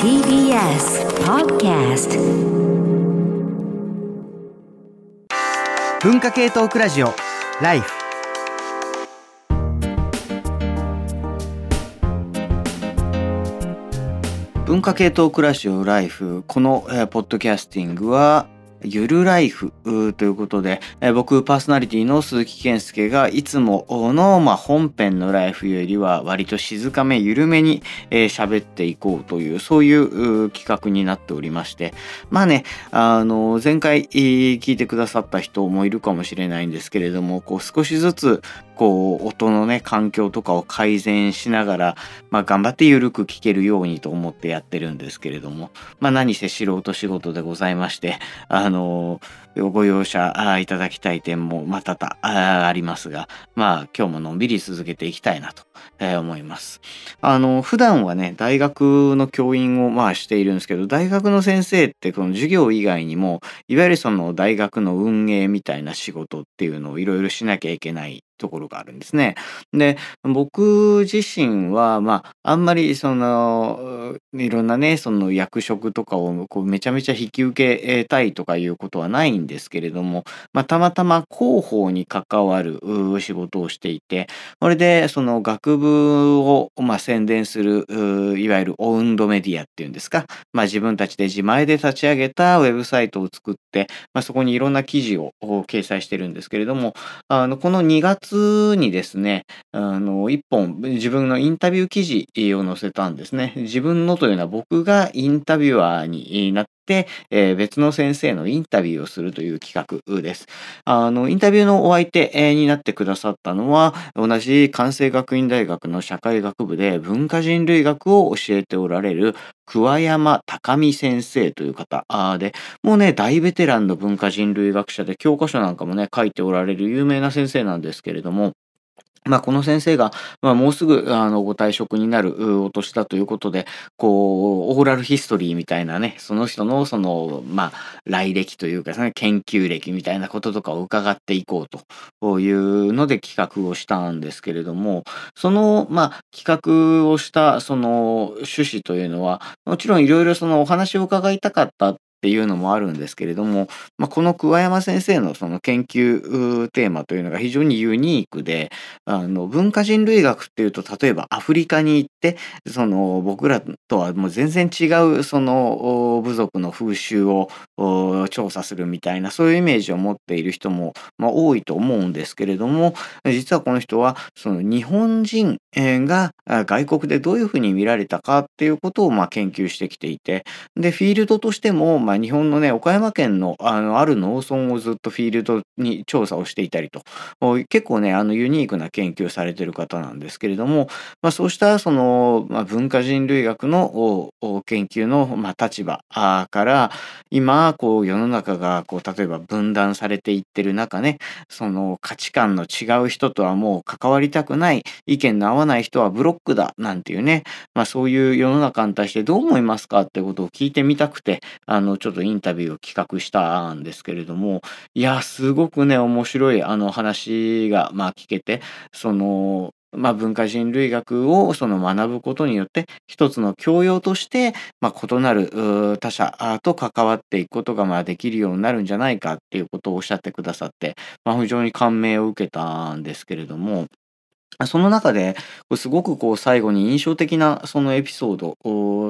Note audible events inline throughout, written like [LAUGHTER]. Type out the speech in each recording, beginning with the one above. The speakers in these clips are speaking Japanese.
TBS Podcast 文化系トークラジオライフ文化系トークラジオライフこの、えーポッドキャスティングはゆるライフということで、えー僕パーソナリティの鈴木健介がいつもの、まあ、本編のライフよりは割と静かめ緩めに喋、えー喋っていこうというそういう企画になっておりまして。まあねあの前回えー聞いてくださった人もいるかもしれないんですけれどもこう少しずつこう音のね環境とかを改善しながら、まあ、頑張って緩く聞けるようにと思ってやってるんですけれども、まあ、何せ素人仕事でございましてあのご容赦いただきたい点もまたたありますがまあ今日ものんびり続けていきたいなと、え思います。あの普段はね大学の教員をまあしているんですけど大学の先生ってこの授業以外にもいわゆるその大学の運営みたいな仕事っていうのをいろいろしなきゃいけないところがあるんですね。で僕自身はまああんまりそのいろんなねその役職とかをこうめちゃめちゃ引き受けたいとかいうことはないんですけれども、まあ、たまたま広報に関わる仕事をしていてこれでその学部をまあ宣伝するいわゆるオウンドメディアっていうんですか、まあ、自分たちで自前で立ち上げたウェブサイトを作って、まあ、そこにいろんな記事を掲載してるんですけれどもあのこの2月にですねあの1本自分のインタビュー記事を載せたんですね。自分のというのは僕がインタビュアーになって、えー別の先生のインタビューをするという企画です。あのインタビューのお相手になってくださったのは同じ関西学院大学の社会学部で文化人類学を教えておられる桑山高美先生という方でもうね大ベテランの文化人類学者で教科書なんかもね書いておられる有名な先生なんですけれどもまあ、この先生が、まあ、もうすぐあのご退職になるお年だということでこうオーラルヒストリーみたいなねその人のそのまあ来歴というか、ね、研究歴みたいなこととかを伺っていこうというので企画をしたんですけれどもそのまあ企画をしたその趣旨というのはもちろんいろいろそのお話を伺いたかったっていうのもあるんですけれども、まあ、この桑山先生のその研究テーマというのが非常にユニークであの文化人類学っていうと例えばアフリカに行ってその僕らとはもう全然違うその部族の風習を調査するみたいなそういうイメージを持っている人も、まあ、多いと思うんですけれども実はこの人はその日本人が外国でどういうふうに見られたかっていうことをまあ研究してきていてでフィールドとしても、まあ、日本のね岡山県のあのある農村をずっとフィールドに調査をしていたりと結構ねあのユニークな研究をされてる方なんですけれども、まあ、そうしたその、まあ、文化人類学の研究の、まあ、立場から今こう世の中がこう例えば分断されていってる中ねその価値観の違う人とはもう関わりたくない意見の合わない人はブロックだなんていうね、まあ、そういう世の中に対してどう思いますかってことを聞いてみたくてあのちょっとインタビューを企画したんですけれどもいやすごくね面白いあの話がまあ聞けてそのまあ、文化人類学をその学ぶことによって一つの教養として、まあ、異なる他者と関わっていくことがまあできるようになるんじゃないかっていうことをおっしゃってくださって、まあ、非常に感銘を受けたんですけれどもその中で、すごくこう最後に印象的なそのエピソード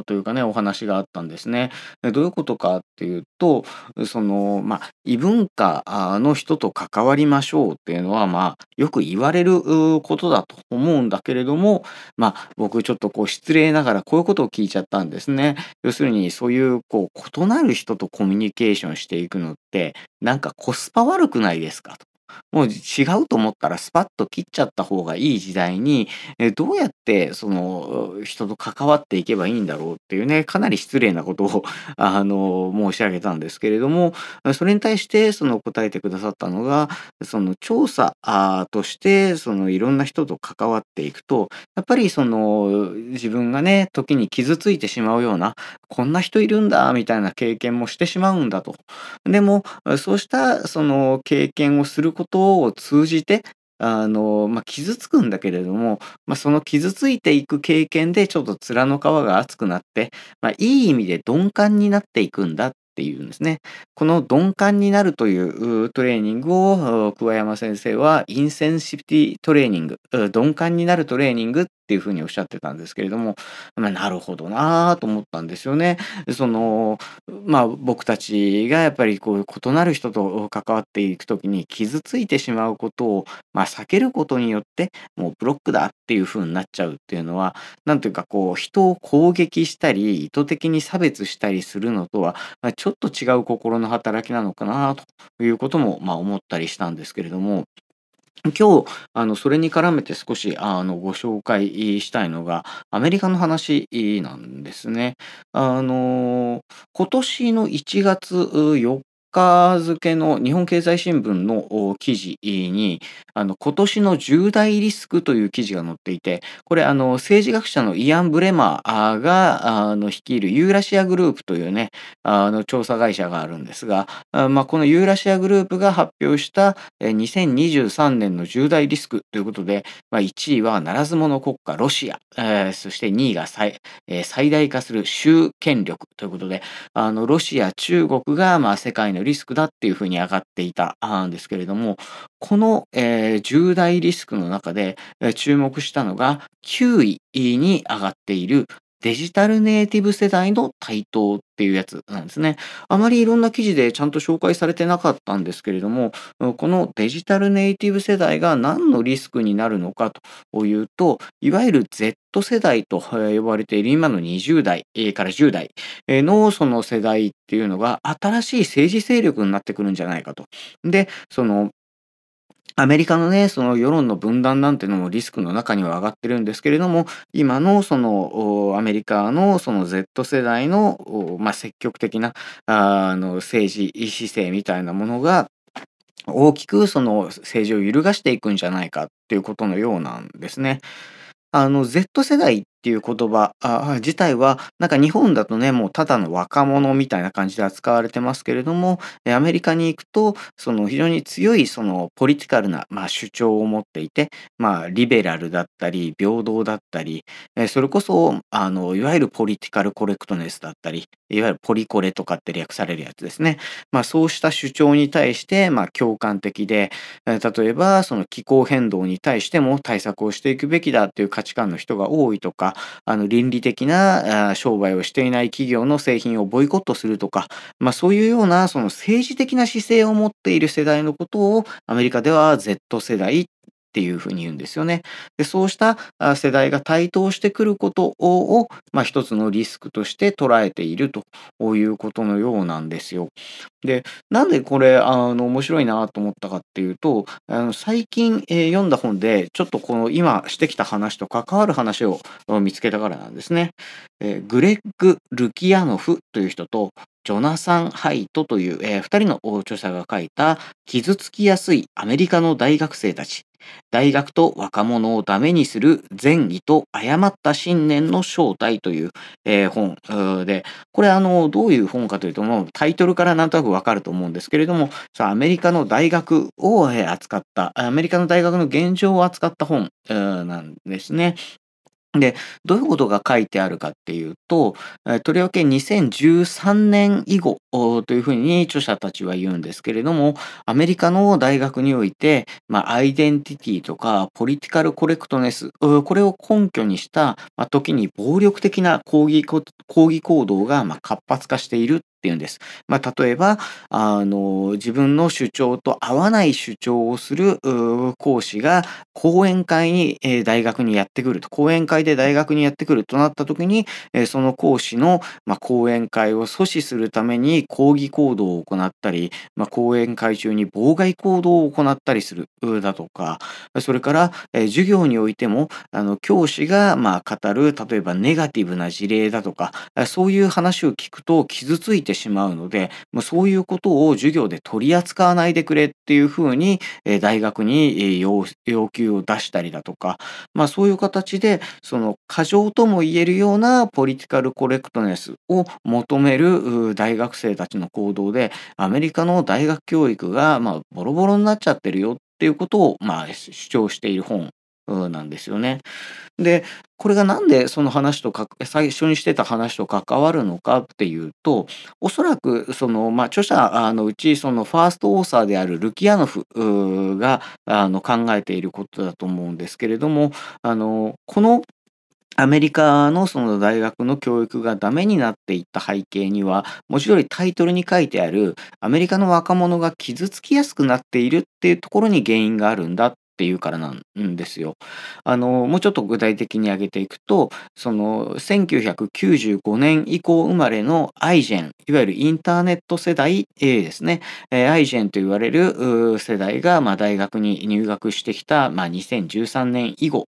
というかね、お話があったんですね。どういうことかっていうと、その、まあ、異文化の人と関わりましょうっていうのは、まあ、よく言われることだと思うんだけれども、まあ、僕ちょっとこう失礼ながらこういうことを聞いちゃったんですね。要するに、そういうこう異なる人とコミュニケーションしていくのって、なんかコスパ悪くないですかと。もう違うと思ったらスパッと切っちゃった方がいい時代に、えどうやってその人と関わっていけばいいんだろうっていうね、かなり失礼なことを [LAUGHS] あの申し上げたんですけれども、それに対してその答えてくださったのが、その調査としてそのいろんな人と関わっていくと、やっぱりその自分がね、時に傷ついてしまうような、こんな人いるんだみたいな経験もしてしまうんだと。でも、そうしたその経験をすることことを通じて、あの、まあ、傷つくんだけれども、まあ、その傷ついていく経験でちょっと面の皮が厚くなって、まあ、いい意味で鈍感になっていくんだっていうんですね。この鈍感になるというトレーニングを桑山先生はインセンシティトレーニング、鈍感になるトレーニングっていうふうにおっしゃってたんですけれども、まあ、なるほどなと思ったんですよね。そのまあ僕たちがやっぱりこう異なる人と関わっていく時に傷ついてしまうことを、まあ、避けることによってもうブロックだっていうふうになっちゃうっていうのは何というかこう人を攻撃したり意図的に差別したりするのとは、まあ、ちょっと違う心の働きなのかなということもまあ思ったりしたんですけれども今日、あの、それに絡めて少し、あの、ご紹介したいのが、アメリカの話なんですね。あの、今年の1月4日付の日本経済新聞の記事に、あの、今年の重大リスクという記事が載っていて、これ、あの、政治学者のイアン・ブレマーが、あの、率いるユーラシアグループというね、あの、調査会社があるんですが、まあ、このユーラシアグループが発表した2023年の重大リスクということで、まあ、1位はならず者国家ロシア、えー、そして2位が最,、えー、最大化する州権力ということで、あの、ロシア、中国が、まあ、世界ののリスクだっていうふうに上がっていたんですけれども、この、えー、重大リスクの中で、注目したのが9位に上がっているデジタルネイティブ世代の台頭っていうやつなんですね。あまりいろんな記事でちゃんと紹介されてなかったんですけれども、このデジタルネイティブ世代が何のリスクになるのかというと、いわゆる Z 世代と呼ばれている今の20代から10代のその世代っていうのが新しい政治勢力になってくるんじゃないかと。で、そのアメリカのね、その世論の分断なんてのもリスクの中には上がってるんですけれども、今のそのアメリカのその Z 世代の、まあ、積極的なあの政治姿勢みたいなものが大きくその政治を揺るがしていくんじゃないかっていうことのようなんですね。あの Z 世代っていう言葉。あ自体はなんか日本だとねもうただの若者みたいな感じで扱われてますけれどもアメリカに行くとその非常に強いそのポリティカルな、まあ、主張を持っていて、まあ、リベラルだったり平等だったりそれこそあのいわゆるポリティカルコレクトネスだったりいわゆるポリコレとかって略されるやつですね、まあ、そうした主張に対して、まあ、共感的で例えばその気候変動に対しても対策をしていくべきだっていう価値観の人が多いとかあの倫理的な商売をしていない企業の製品をボイコットするとか、まあ、そういうようなその政治的な姿勢を持っている世代のことをアメリカでは Z 世代っっていうふうに言うんですよね。でそうした世代が台頭してくることを、まあ、一つのリスクとして捉えているということのようなんですよ。でなんでこれあの面白いなと思ったかっていうとあの最近、えー、読んだ本でちょっとこの今してきた話と関わる話を見つけたからなんですね。えー、グレッグ・ルキアノフという人とジョナサン・ハイトという、えー、2人の著者が書いた傷つきやすいアメリカの大学生たち大学と若者をダメにする善意と誤った信念の正体という、えー、本で、これあの、どういう本かというと、もうタイトルからなんとなくわかると思うんですけれども、アメリカの大学を扱った、アメリカの大学の現状を扱った本なんですね。で、どういうことが書いてあるかっていうと、とりわけ2013年以後というふうに著者たちは言うんですけれども、アメリカの大学において、まあ、アイデンティティとかポリティカルコレクトネス、これを根拠にした、まあ、時に暴力的な抗議抗議行動がま活発化しているっていうんです。まあ、例えば、あの、自分の主張と合わない主張をする講師が講演会に、えー、大学にやってくると。講演会で大学にやってくるとなった時に、えー、その講師の、まあ、講演会を阻止するために抗議行動を行ったり、まあ、講演会中に妨害行動を行ったりするだとか、それから、えー、授業においても、あの、教師が、まあ、語る、例えばネガティブな事例だとか、そういう話を聞くと傷ついててしまうので、もうそういうことを授業で取り扱わないでくれっていうふうに、え大学に要求を出したりだとか、まあそういう形で、その過剰とも言えるようなポリティカルコレクトネスを求める大学生たちの行動で、アメリカの大学教育がまボロボロになっちゃってるよっていうことを、まあ、主張している本なんですよね。でこれがなんでその話とか最初にしてた話と関わるのかっていうとおそらくその、まあ、著者のうちそのファーストオーサーであるルキアノフがあの考えていることだと思うんですけれどもあのこのアメリカのその大学の教育がダメになっていった背景には、文字通りタイトルに書いてある、アメリカの若者が傷つきやすくなっているっていうところに原因があるんだていうからなんですよ。あのもうちょっと具体的に挙げていくとその1995年以降生まれのアイジェンいわゆるインターネット世代 A ですね、えー、アイジェンと言われる世代が、まあ、大学に入学してきた、まあ、2013年以後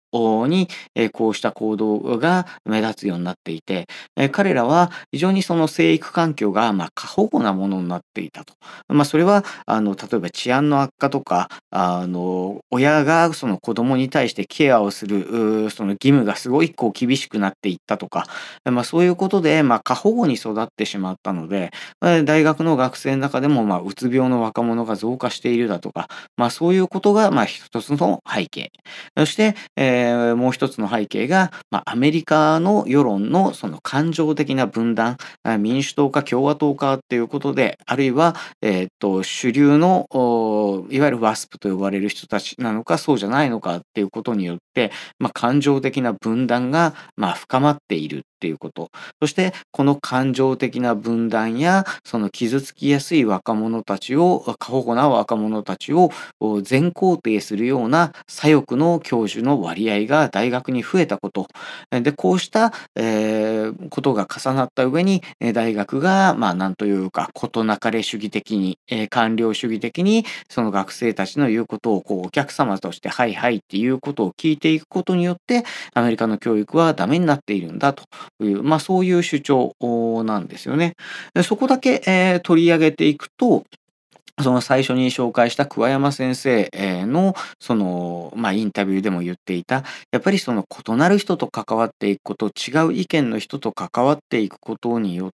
に、えー、こうした行動が目立つようになっていて、えー、彼らは非常にその生育環境が、まあ、過保護なものになっていたと。まあ、それはあの例えば治安の悪化とかあの親がその子供に対してケアをするその義務がすごいこう厳しくなっていったとか、まあ、そういうことで、まあ、過保護に育ってしまったのでま大学の学生の中でも、まあ、うつ病の若者が増加しているだとか、まあ、そういうことが、まあ、一つの背景。そして、えー、もう一つの背景が、まあ、アメリカの世論のその感情的な分断民主党か共和党かっていうことであるいは、えー、っと主流のいわゆるワスプと呼ばれる人たちなのかかそうじゃないのかっていうことによって、まあ、感情的な分断がまあ深まっている。っていうこと。そしてこの感情的な分断やその傷つきやすい若者たちを過保護な若者たちを全肯定するような左翼の教授の割合が大学に増えたこと。でこうした、えー、ことが重なった上に大学がまあなんというか事なかれ主義的に、えー、官僚主義的にその学生たちの言うことをこうお客様としてはいはいっていうことを聞いていくことによってアメリカの教育はダメになっているんだとという、まあ、そういう主張なんですよね。そこだけ、えー、取り上げていくと、その最初に紹介した桑山先生のその、まあ、インタビューでも言っていたやっぱりその異なる人と関わっていくこと違う意見の人と関わっていくことによっ、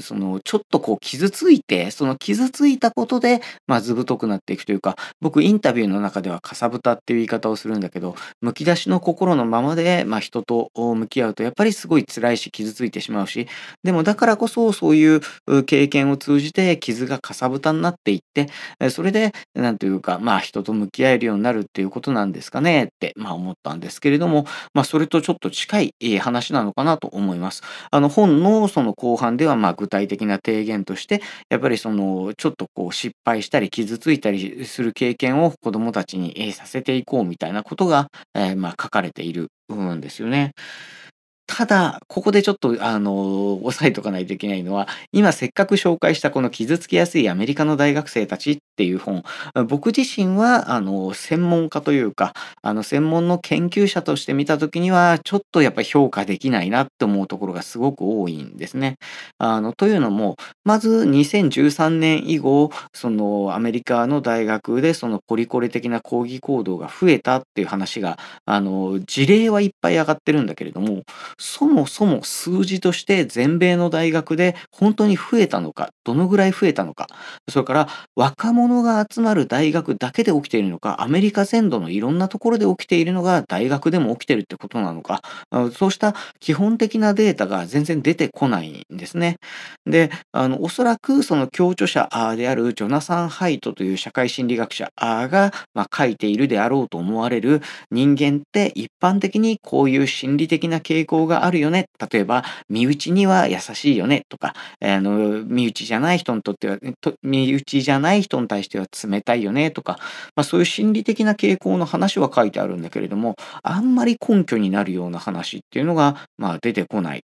その、ちょっとこう傷ついて、その傷ついたことで、まあ、図太くなっていくというか、僕インタビューの中ではかさぶたっていう言い方をするんだけど、むき出しの心のままで、まあ、人と向き合うと、やっぱりすごい辛いし、傷ついてしまうし、でもだからこそ、そういう経験を通じて、傷がかさぶたになっていって、それで、なんというか、まあ、人と向き合えるようになるっていうことなんですかねって、まあ、思ったんですけれども、まあ、それとちょっと近い話なのかなと思います。あの、本のその後半ではま具体的な提言としてやっぱりそのちょっとこう失敗したり傷ついたりする経験を子どもたちにさせていこうみたいなことが、え、ま書かれている部分ですよね。ただ、ここでちょっと、あの、押さえとかないといけないのは、今せっかく紹介したこの傷つきやすいアメリカの大学生たちっていう本、僕自身は、あの、専門家というか、あの、専門の研究者として見たときには、ちょっとやっぱ評価できないなって思うところがすごく多いんですね。あの、というのも、まず2013年以後、その、アメリカの大学でそのポリコレ的な抗議行動が増えたっていう話が、あの、事例はいっぱい上がってるんだけれども、そもそも数字として全米の大学で本当に増えたのか、どのぐらい増えたのか、それから若者が集まる大学だけで起きているのか、アメリカ全土のいろんなところで起きているのが大学でも起きてるってことなのか、そうした基本的なデータが全然出てこないんですね。で、あの、おそらくその共著者であるジョナサン・ハイトという社会心理学者が、ま、書いているであろうと思われる人間って一般的にこういう心理的な傾向があるよね。例えば、身内には優しいよねとか、あの、身内じゃない人にとっては、身内じゃない人に対しては冷たいよねとか、まあ、そういう心理的な傾向の話は書いてあるんだけれども、あんまり根拠になるような話っていうのが、まあ、出てこない。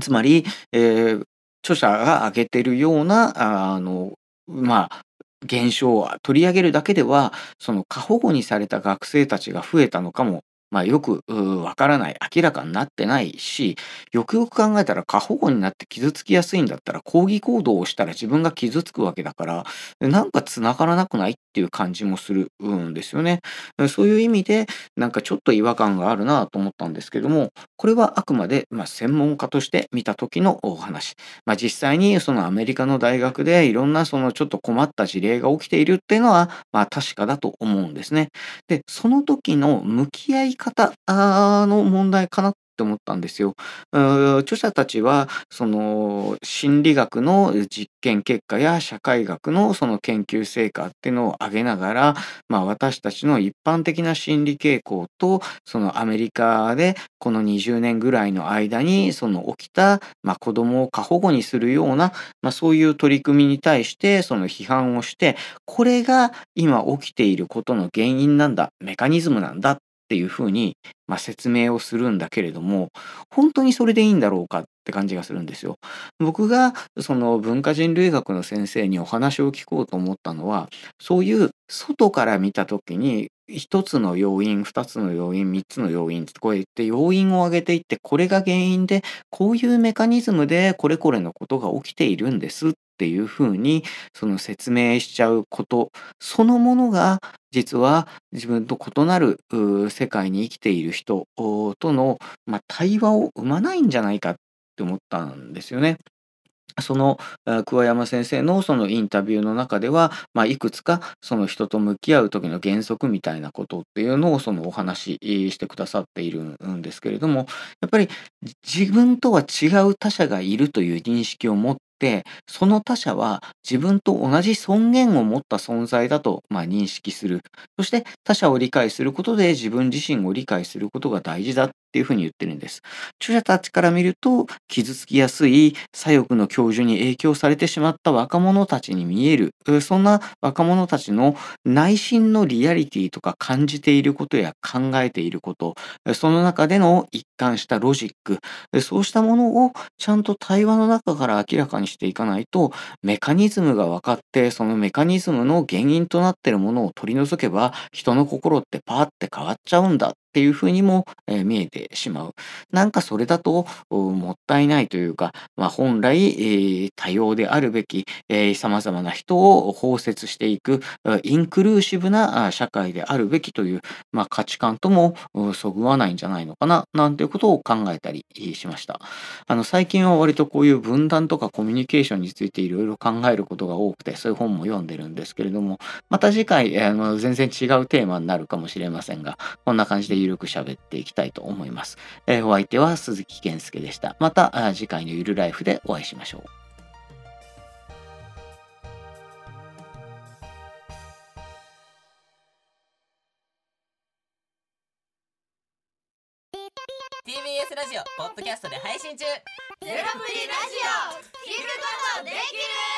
つまり、えー、著者が挙げてるような、あの、まあ、現象を取り上げるだけでは、その過保護にされた学生たちが増えたのかもまあ、よくわからない、明らかになってないし、よくよく考えたら過保護になって傷つきやすいんだったら抗議行動をしたら自分が傷つくわけだから、なんか繋がらなくない？っていう感じもするんですよね。そういう意味でなんかちょっと違和感があるなと思ったんですけどもこれはあくまでまあ専門家として見た時のお話、まあ、実際にそのアメリカの大学でいろんなそのちょっと困った事例が起きているっていうのはまあ確かだと思うんですね。でその時の向き合い方の問題かなって思ったんですよ。著者たちはその心理学の実験結果や社会学のその研究成果っていうのを挙げながら、まあ、私たちの一般的な心理傾向とそのアメリカでこの20年ぐらいの間にその起きた、まあ、子供を過保護にするような、まあ、そういう取り組みに対してその批判をしてこれが今起きていることの原因なんだメカニズムなんだっていうふうに、まあ、説明をするんだけれども本当にそれでいいんだろうかって感じがするんですよ。僕がその文化人類学の先生にお話を聞こうと思ったのはそういう外から見た時に一つの要因二つの要因三つの要因ってこうやって要因を挙げていってこれが原因でこういうメカニズムでこれこれのことが起きているんですっていうふうにその説明しちゃうことそのものが実は自分と異なる世界に生きている人との、まあ、対話を生まないんじゃないかって思ったんですよね。その桑山先生のそのインタビューの中では、まあ、いくつかその人と向き合う時の原則みたいなことっていうのをそのお話ししてくださっているんですけれどもやっぱり自分とは違う他者がいるという認識を持ってその他者は自分と同じ尊厳を持った存在だとまあ認識する。そして他者を理解することで自分自身を理解することが大事だっっていうふうに言ってるんです。著者たちから見ると傷つきやすい左翼の教授に影響されてしまった若者たちに見えるそんな若者たちの内心のリアリティとか感じていることや考えていることその中での一貫したロジックそうしたものをちゃんと対話の中から明らかにしていかないとメカニズムが分かってそのメカニズムの原因となっているものを取り除けば人の心ってパーって変わっちゃうんだっていうふうにも、え、見えてしまう。なんかそれだともったいないというか、まあ、本来、えー、多様であるべき、えー、様々な人を包摂していくインクルーシブな社会であるべきという、まあ、価値観ともそぐわないんじゃないのかななんていうことを考えたりしました。あの最近は割とこういう分断とかコミュニケーションについていろいろ考えることが多くてそういう本も読んでるんですけれどもまた次回あの全然違うテーマになるかもしれませんがこんな感じでゆるく喋っていきたいと思います。えー、お相手は鈴木健介でした。また次回のゆるライフでお会いしましょう。TBS ラジオポッドキャストで配信中ゼロプリラジオ聞くことできる